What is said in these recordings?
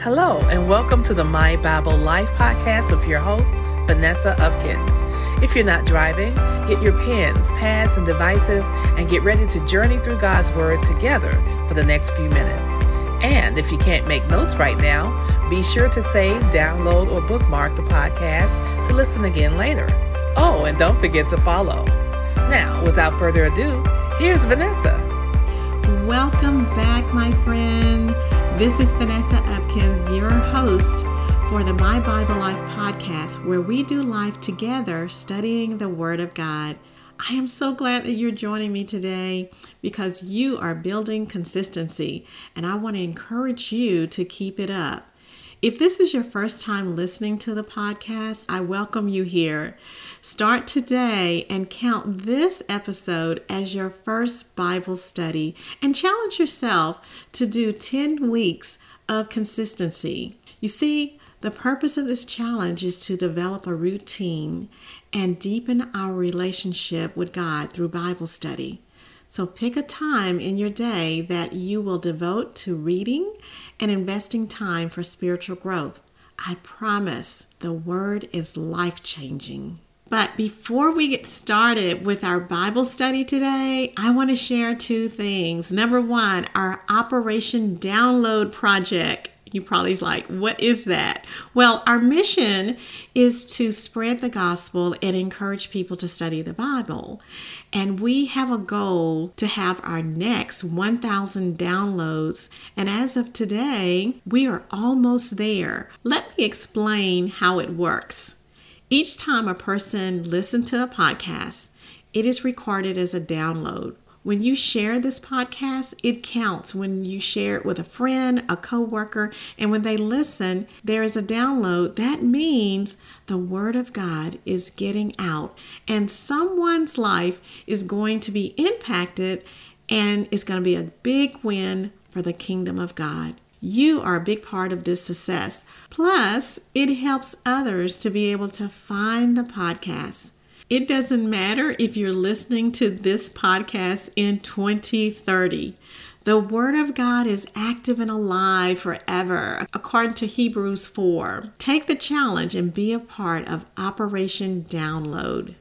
Hello, and welcome to the My Bible Life podcast with your host, Vanessa Upkins. If you're not driving, get your pens, pads, and devices and get ready to journey through God's Word together for the next few minutes. And if you can't make notes right now, be sure to save, download, or bookmark the podcast to listen again later. Oh, and don't forget to follow. Now, without further ado, here's Vanessa. Welcome back, my friend. This is Vanessa Upkins, your host for the My Bible Life podcast, where we do life together studying the Word of God. I am so glad that you're joining me today because you are building consistency, and I want to encourage you to keep it up. If this is your first time listening to the podcast, I welcome you here. Start today and count this episode as your first Bible study and challenge yourself to do 10 weeks of consistency. You see, the purpose of this challenge is to develop a routine and deepen our relationship with God through Bible study. So pick a time in your day that you will devote to reading and investing time for spiritual growth. I promise the word is life changing. But before we get started with our Bible study today, I want to share two things. Number one, our Operation Download Project. You probably like, what is that? Well, our mission is to spread the gospel and encourage people to study the Bible. And we have a goal to have our next 1,000 downloads. And as of today, we are almost there. Let me explain how it works. Each time a person listens to a podcast, it is recorded as a download. When you share this podcast, it counts when you share it with a friend, a coworker, and when they listen, there is a download. That means the word of God is getting out and someone's life is going to be impacted and it's going to be a big win for the kingdom of God. You are a big part of this success. Plus, it helps others to be able to find the podcast. It doesn't matter if you're listening to this podcast in 2030. The Word of God is active and alive forever, according to Hebrews 4. Take the challenge and be a part of Operation Download.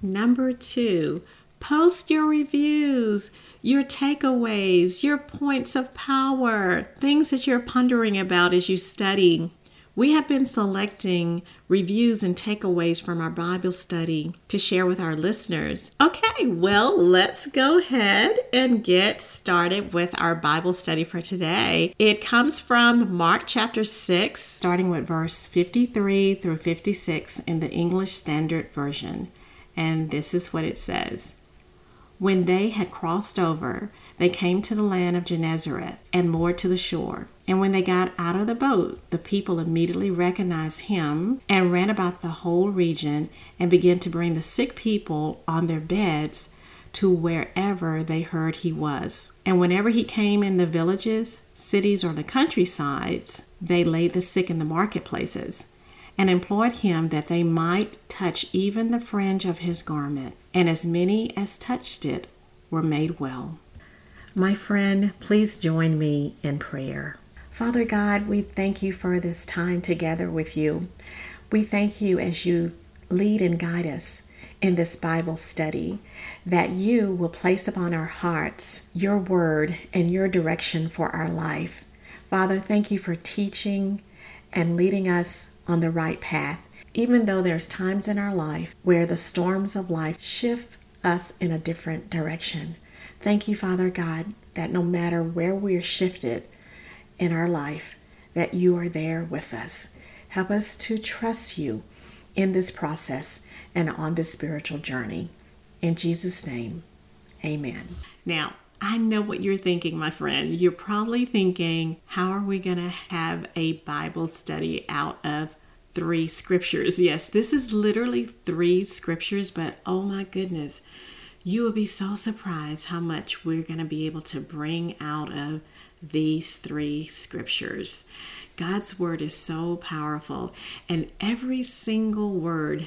Number two, post your reviews your takeaways, your points of power, things that you're pondering about as you study. We have been selecting reviews and takeaways from our Bible study to share with our listeners. Okay, well, let's go ahead and get started with our Bible study for today. It comes from Mark chapter 6, starting with verse 53 through 56 in the English Standard Version. And this is what it says. When they had crossed over, they came to the land of Gennesaret and moored to the shore. And when they got out of the boat, the people immediately recognized him and ran about the whole region and began to bring the sick people on their beds to wherever they heard he was. And whenever he came in the villages, cities, or the countrysides, they laid the sick in the marketplaces and implored him that they might touch even the fringe of his garment. And as many as touched it were made well. My friend, please join me in prayer. Father God, we thank you for this time together with you. We thank you as you lead and guide us in this Bible study, that you will place upon our hearts your word and your direction for our life. Father, thank you for teaching and leading us on the right path, even though there's times in our life where the storms of life shift us in a different direction. Thank you, Father God, that no matter where we're shifted in our life, that you are there with us. Help us to trust you in this process and on this spiritual journey. In Jesus' name, amen. Now, I know what you're thinking, my friend. You're probably thinking, how are we going to have a Bible study out of three scriptures? Yes, this is literally three scriptures, but oh my goodness, you will be so surprised how much we're going to be able to bring out of these three scriptures. God's word is so powerful, and every single word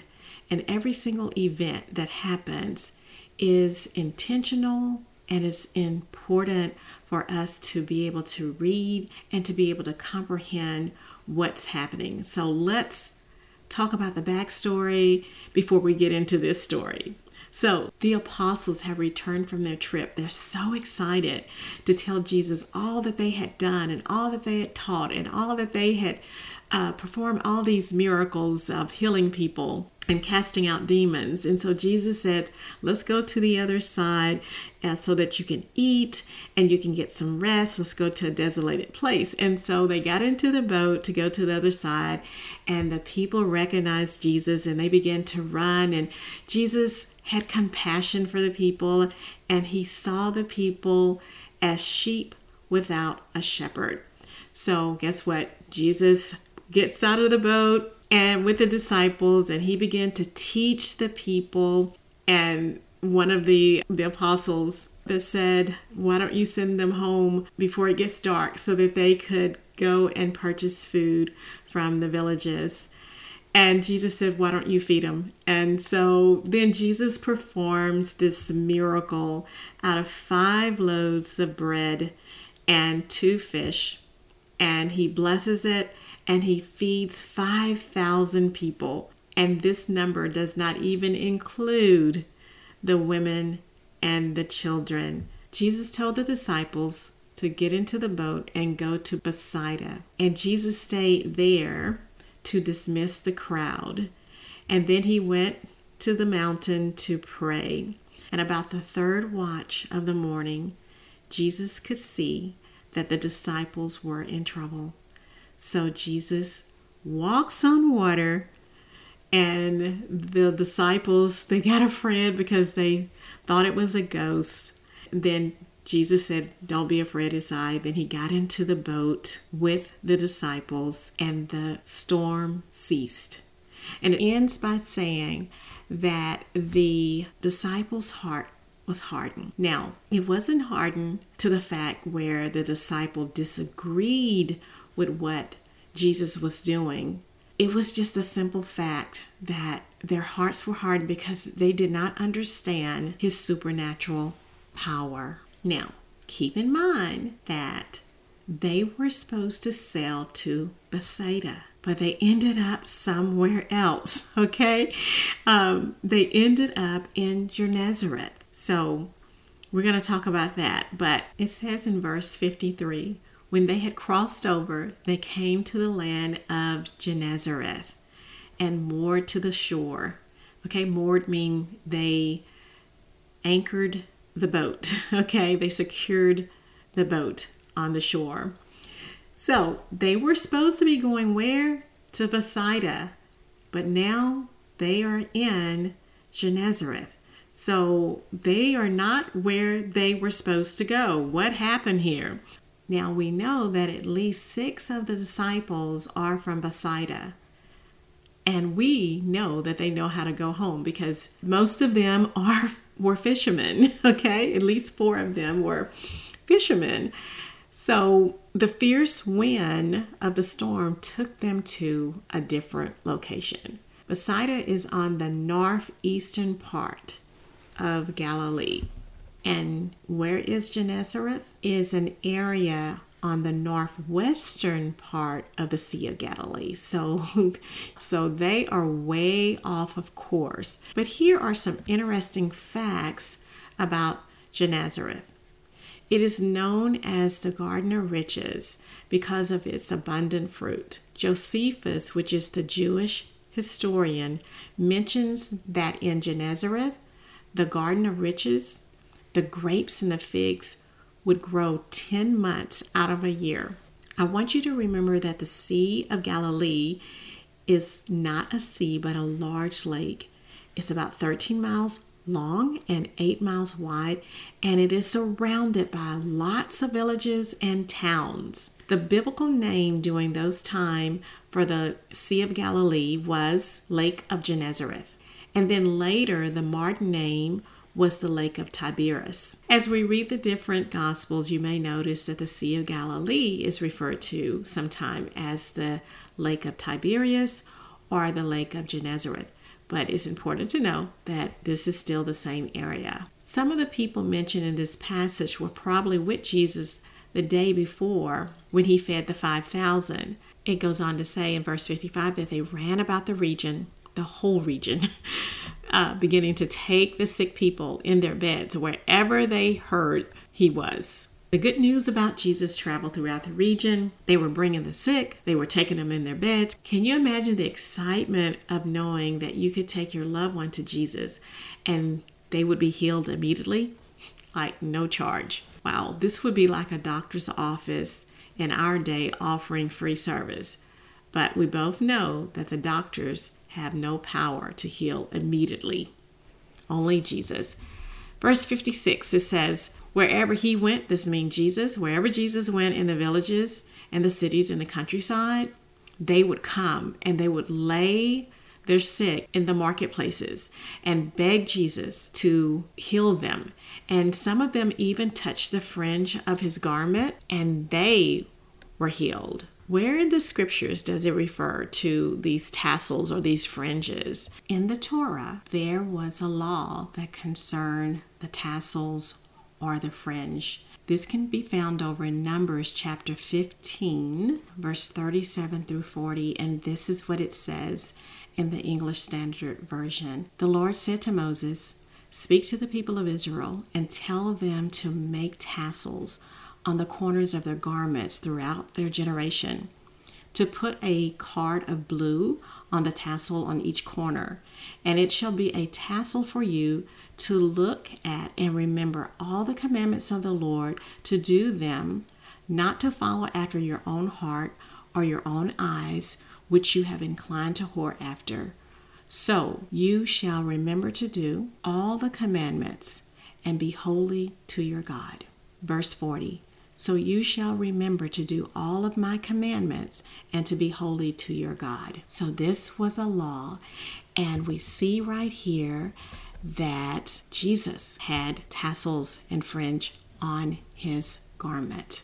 and every single event that happens is intentional and it's important for us to be able to read and to be able to comprehend what's happening. So let's talk about the backstory before we get into this story. So the apostles have returned from their trip. They're so excited to tell Jesus all that they had done and all that they had taught and all that they had uh, performed all these miracles of healing people and casting out demons. And so Jesus said, Let's go to the other side uh, so that you can eat and you can get some rest. Let's go to a desolated place. And so they got into the boat to go to the other side, and the people recognized Jesus and they began to run. And Jesus had compassion for the people, and he saw the people as sheep without a shepherd. So, guess what? Jesus gets out of the boat and with the disciples, and he began to teach the people. And one of the, the apostles that said, Why don't you send them home before it gets dark so that they could go and purchase food from the villages? And Jesus said, Why don't you feed them? And so then Jesus performs this miracle out of five loaves of bread and two fish. And he blesses it and he feeds 5,000 people. And this number does not even include the women and the children. Jesus told the disciples to get into the boat and go to Bethsaida. And Jesus stayed there to dismiss the crowd. And then he went to the mountain to pray. And about the third watch of the morning, Jesus could see that the disciples were in trouble. So Jesus walks on water, and the disciples they got afraid because they thought it was a ghost. Then Jesus said, Don't be afraid, it's I. Then he got into the boat with the disciples, and the storm ceased. And it ends by saying that the disciples' heart was hardened. Now, it wasn't hardened to the fact where the disciple disagreed with what Jesus was doing. It was just a simple fact that their hearts were hardened because they did not understand his supernatural power. Now, keep in mind that they were supposed to sail to Bethsaida, but they ended up somewhere else, okay? Um, they ended up in Gennesaret. So we're going to talk about that. But it says in verse 53 when they had crossed over, they came to the land of Gennesaret and moored to the shore. Okay, moored mean they anchored the boat. Okay, they secured the boat on the shore. So they were supposed to be going where? To Bethsaida, but now they are in Gennesaret. So they are not where they were supposed to go. What happened here? Now we know that at least six of the disciples are from Bethsaida. And we know that they know how to go home because most of them are were fishermen, okay? At least four of them were fishermen. So the fierce wind of the storm took them to a different location. Bethsaida is on the northeastern part of Galilee. And where is Gennesaret? Is an area on the northwestern part of the Sea of Galilee. So, so they are way off of course. But here are some interesting facts about Gennesaret. It is known as the Garden of Riches because of its abundant fruit. Josephus, which is the Jewish historian, mentions that in Gennesaret, the Garden of Riches, the grapes and the figs would grow 10 months out of a year. I want you to remember that the Sea of Galilee is not a sea but a large lake. It's about 13 miles long and 8 miles wide, and it is surrounded by lots of villages and towns. The biblical name during those time for the Sea of Galilee was Lake of Gennesaret. And then later, the modern name was the Lake of Tiberias. As we read the different Gospels, you may notice that the Sea of Galilee is referred to sometime as the Lake of Tiberias or the Lake of Gennesaret. But it's important to know that this is still the same area. Some of the people mentioned in this passage were probably with Jesus the day before when he fed the 5,000. It goes on to say in verse 55 that they ran about the region, the whole region, uh, beginning to take the sick people in their beds wherever they heard he was. The good news about Jesus traveled throughout the region. They were bringing the sick, they were taking them in their beds. Can you imagine the excitement of knowing that you could take your loved one to Jesus and they would be healed immediately? Like no charge. Wow, this would be like a doctor's office in our day offering free service. But we both know that the doctors have no power to heal immediately. Only Jesus. Verse 56 it says, Wherever he went, this means Jesus, wherever Jesus went in the villages and the cities in the countryside, they would come and they would lay their sick in the marketplaces and beg Jesus to heal them. And some of them even touched the fringe of his garment and they were healed. Where in the scriptures does it refer to these tassels or these fringes? In the Torah, there was a law that concerned the tassels or the fringe. This can be found over in Numbers chapter 15, verse 37 through 40, and this is what it says in the English Standard Version. The Lord said to Moses, Speak to the people of Israel and tell them to make tassels on the corners of their garments throughout their generation, to put a card of blue on the tassel on each corner, and it shall be a tassel for you to look at and remember all the commandments of the Lord, to do them, not to follow after your own heart or your own eyes, which you have inclined to whore after. So you shall remember to do all the commandments and be holy to your God. Verse 40 So you shall remember to do all of my commandments and to be holy to your God. So this was a law, and we see right here that Jesus had tassels and fringe on his garment.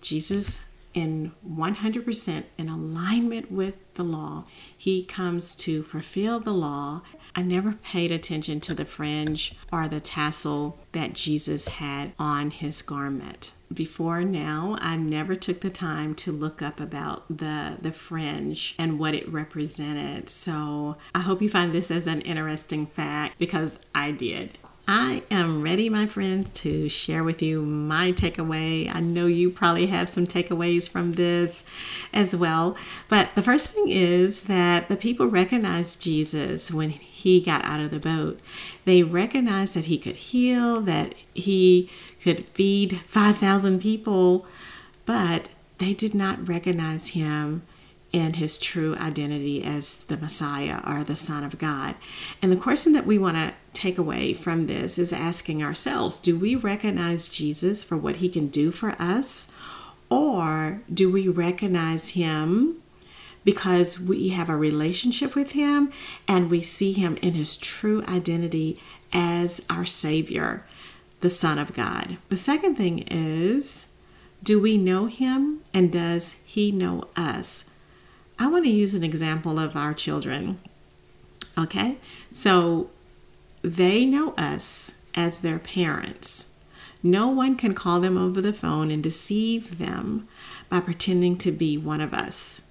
Jesus, in 100% in alignment with the law, he comes to fulfill the law. I never paid attention to the fringe or the tassel that Jesus had on his garment. Before now i never took the time to look up about the the fringe and what it represented. So i hope you find this as an interesting fact because i did I am ready, my friend, to share with you my takeaway. I know you probably have some takeaways from this as well. But the first thing is that the people recognized Jesus when he got out of the boat. They recognized that he could heal, that he could feed 5,000 people, but they did not recognize him in his true identity as the Messiah or the Son of God. And the question that we want to take away from this is asking ourselves do we recognize Jesus for what he can do for us? Or do we recognize him because we have a relationship with him and we see him in his true identity as our Savior? the Son of God. The second thing is do we know Him and does He know us? I want to use an example of our children. Okay, so they know us as their parents. No one can call them over the phone and deceive them by pretending to be one of us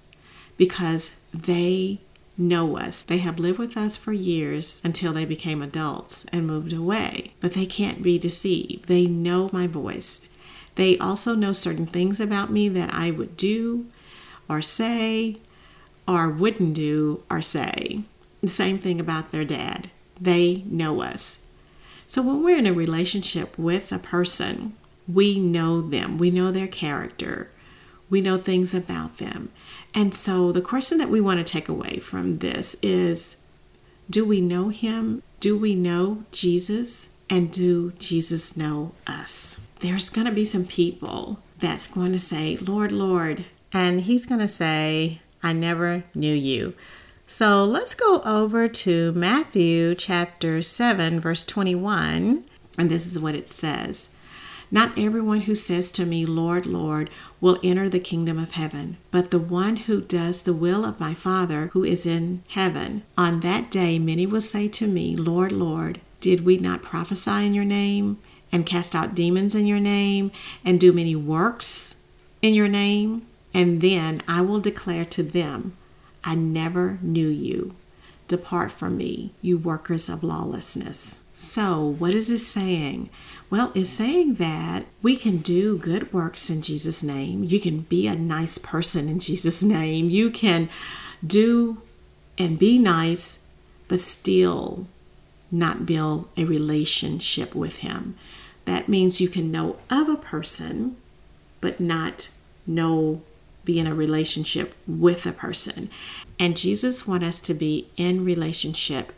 because they know us. They have lived with us for years until they became adults and moved away, but they can't be deceived. They know my voice. They also know certain things about me that I would do or say or wouldn't do or say. The same thing about their dad. They know us. So when we're in a relationship with a person, we know them, we know their character, we know things about them. And so the question that we want to take away from this is do we know him? Do we know Jesus? And do Jesus know us? There's going to be some people that's going to say, Lord, Lord. And he's going to say, I never knew you. So let's go over to Matthew chapter 7, verse 21. And this is what it says Not everyone who says to me, Lord, Lord, will enter the kingdom of heaven, but the one who does the will of my Father who is in heaven. On that day, many will say to me, Lord, Lord, Did we not prophesy in your name and cast out demons in your name and do many works in your name? And then I will declare to them, I never knew you. Depart from me, you workers of lawlessness. So, what is it saying? Well, it's saying that we can do good works in Jesus' name. You can be a nice person in Jesus' name. You can do and be nice, but still not build a relationship with Him. That means you can know of a person, but not know be in a relationship with a person. And Jesus wants us to be in relationship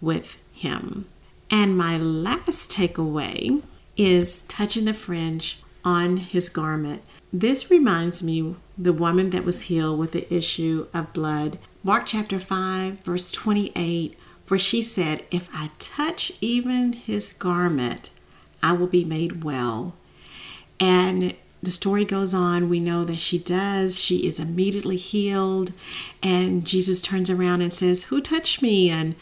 with him. And my last takeaway is touching the fringe on his garment. This reminds me the woman that was healed with the issue of blood. Mark chapter 5 verse 28 for she said if I touch even his garment I will be made well. And the story goes on. We know that she does. She is immediately healed. And Jesus turns around and says, Who touched me? And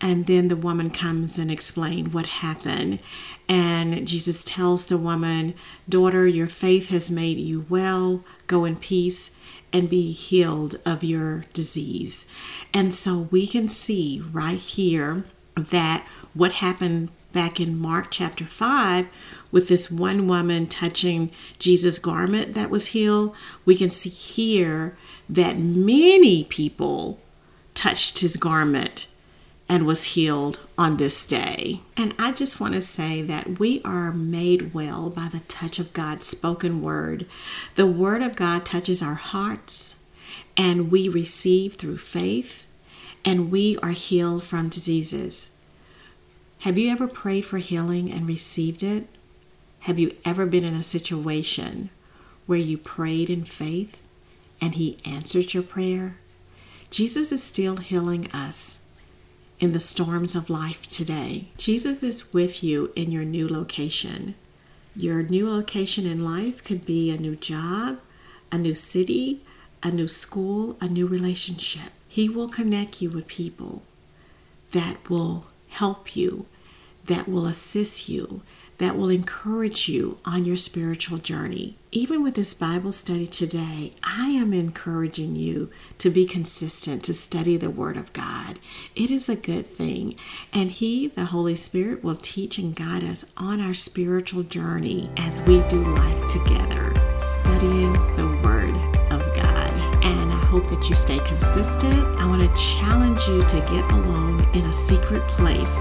and then the woman comes and explains what happened. And Jesus tells the woman, Daughter, your faith has made you well. Go in peace and be healed of your disease. And so we can see right here that what happened back in Mark chapter 5 with this one woman touching Jesus' garment that was healed, we can see here that many people touched his garment and was healed on this day. And I just want to say that we are made well by the touch of God's spoken word. The word of God touches our hearts, and we receive through faith, and we are healed from diseases. Have you ever prayed for healing and received it? Have you ever been in a situation where you prayed in faith and He answered your prayer? Jesus is still healing us in the storms of life today. Jesus is with you in your new location. Your new location in life could be a new job, a new city, a new school, a new relationship. He will connect you with people that will help you, that will assist you, that will encourage you on your spiritual journey. Even with this Bible study today, I am encouraging you to be consistent, to study the Word of God. It is a good thing. And He, the Holy Spirit, will teach and guide us on our spiritual journey as we do life together, studying the that you stay consistent. I want to challenge you to get alone in a secret place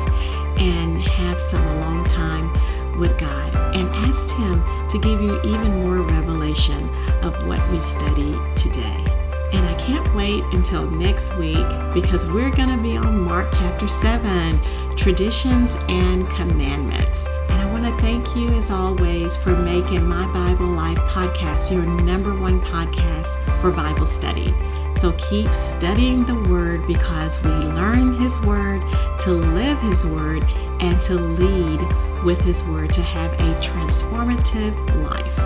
and have some alone time with God and ask Him to give you even more revelation of what we study today. And I can't wait until next week because we're going to be on Mark chapter 7 Traditions and Commandments. And I want to thank you, as always, for making My Bible Life podcast your number one podcast for Bible study. So keep studying the Word because we learn His Word to live His Word and to lead with His Word to have a transformative life.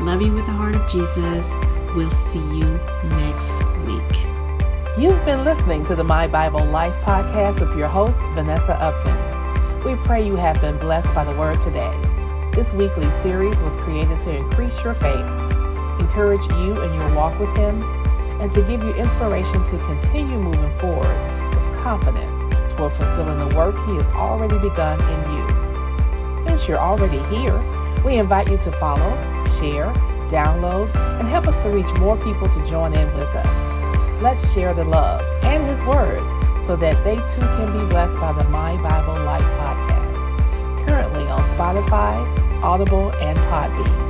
Love you with the heart of Jesus. We'll see you next week. You've been listening to the My Bible Life podcast with your host, Vanessa Upkins. We pray you have been blessed by the word today. This weekly series was created to increase your faith, encourage you in your walk with Him, and to give you inspiration to continue moving forward with confidence toward fulfilling the work He has already begun in you. Since you're already here, we invite you to follow, share, download, and help us to reach more people to join in with us. Let's share the love and His Word so that they too can be blessed by the My Bible Life podcast, currently on Spotify, Audible, and Podbean.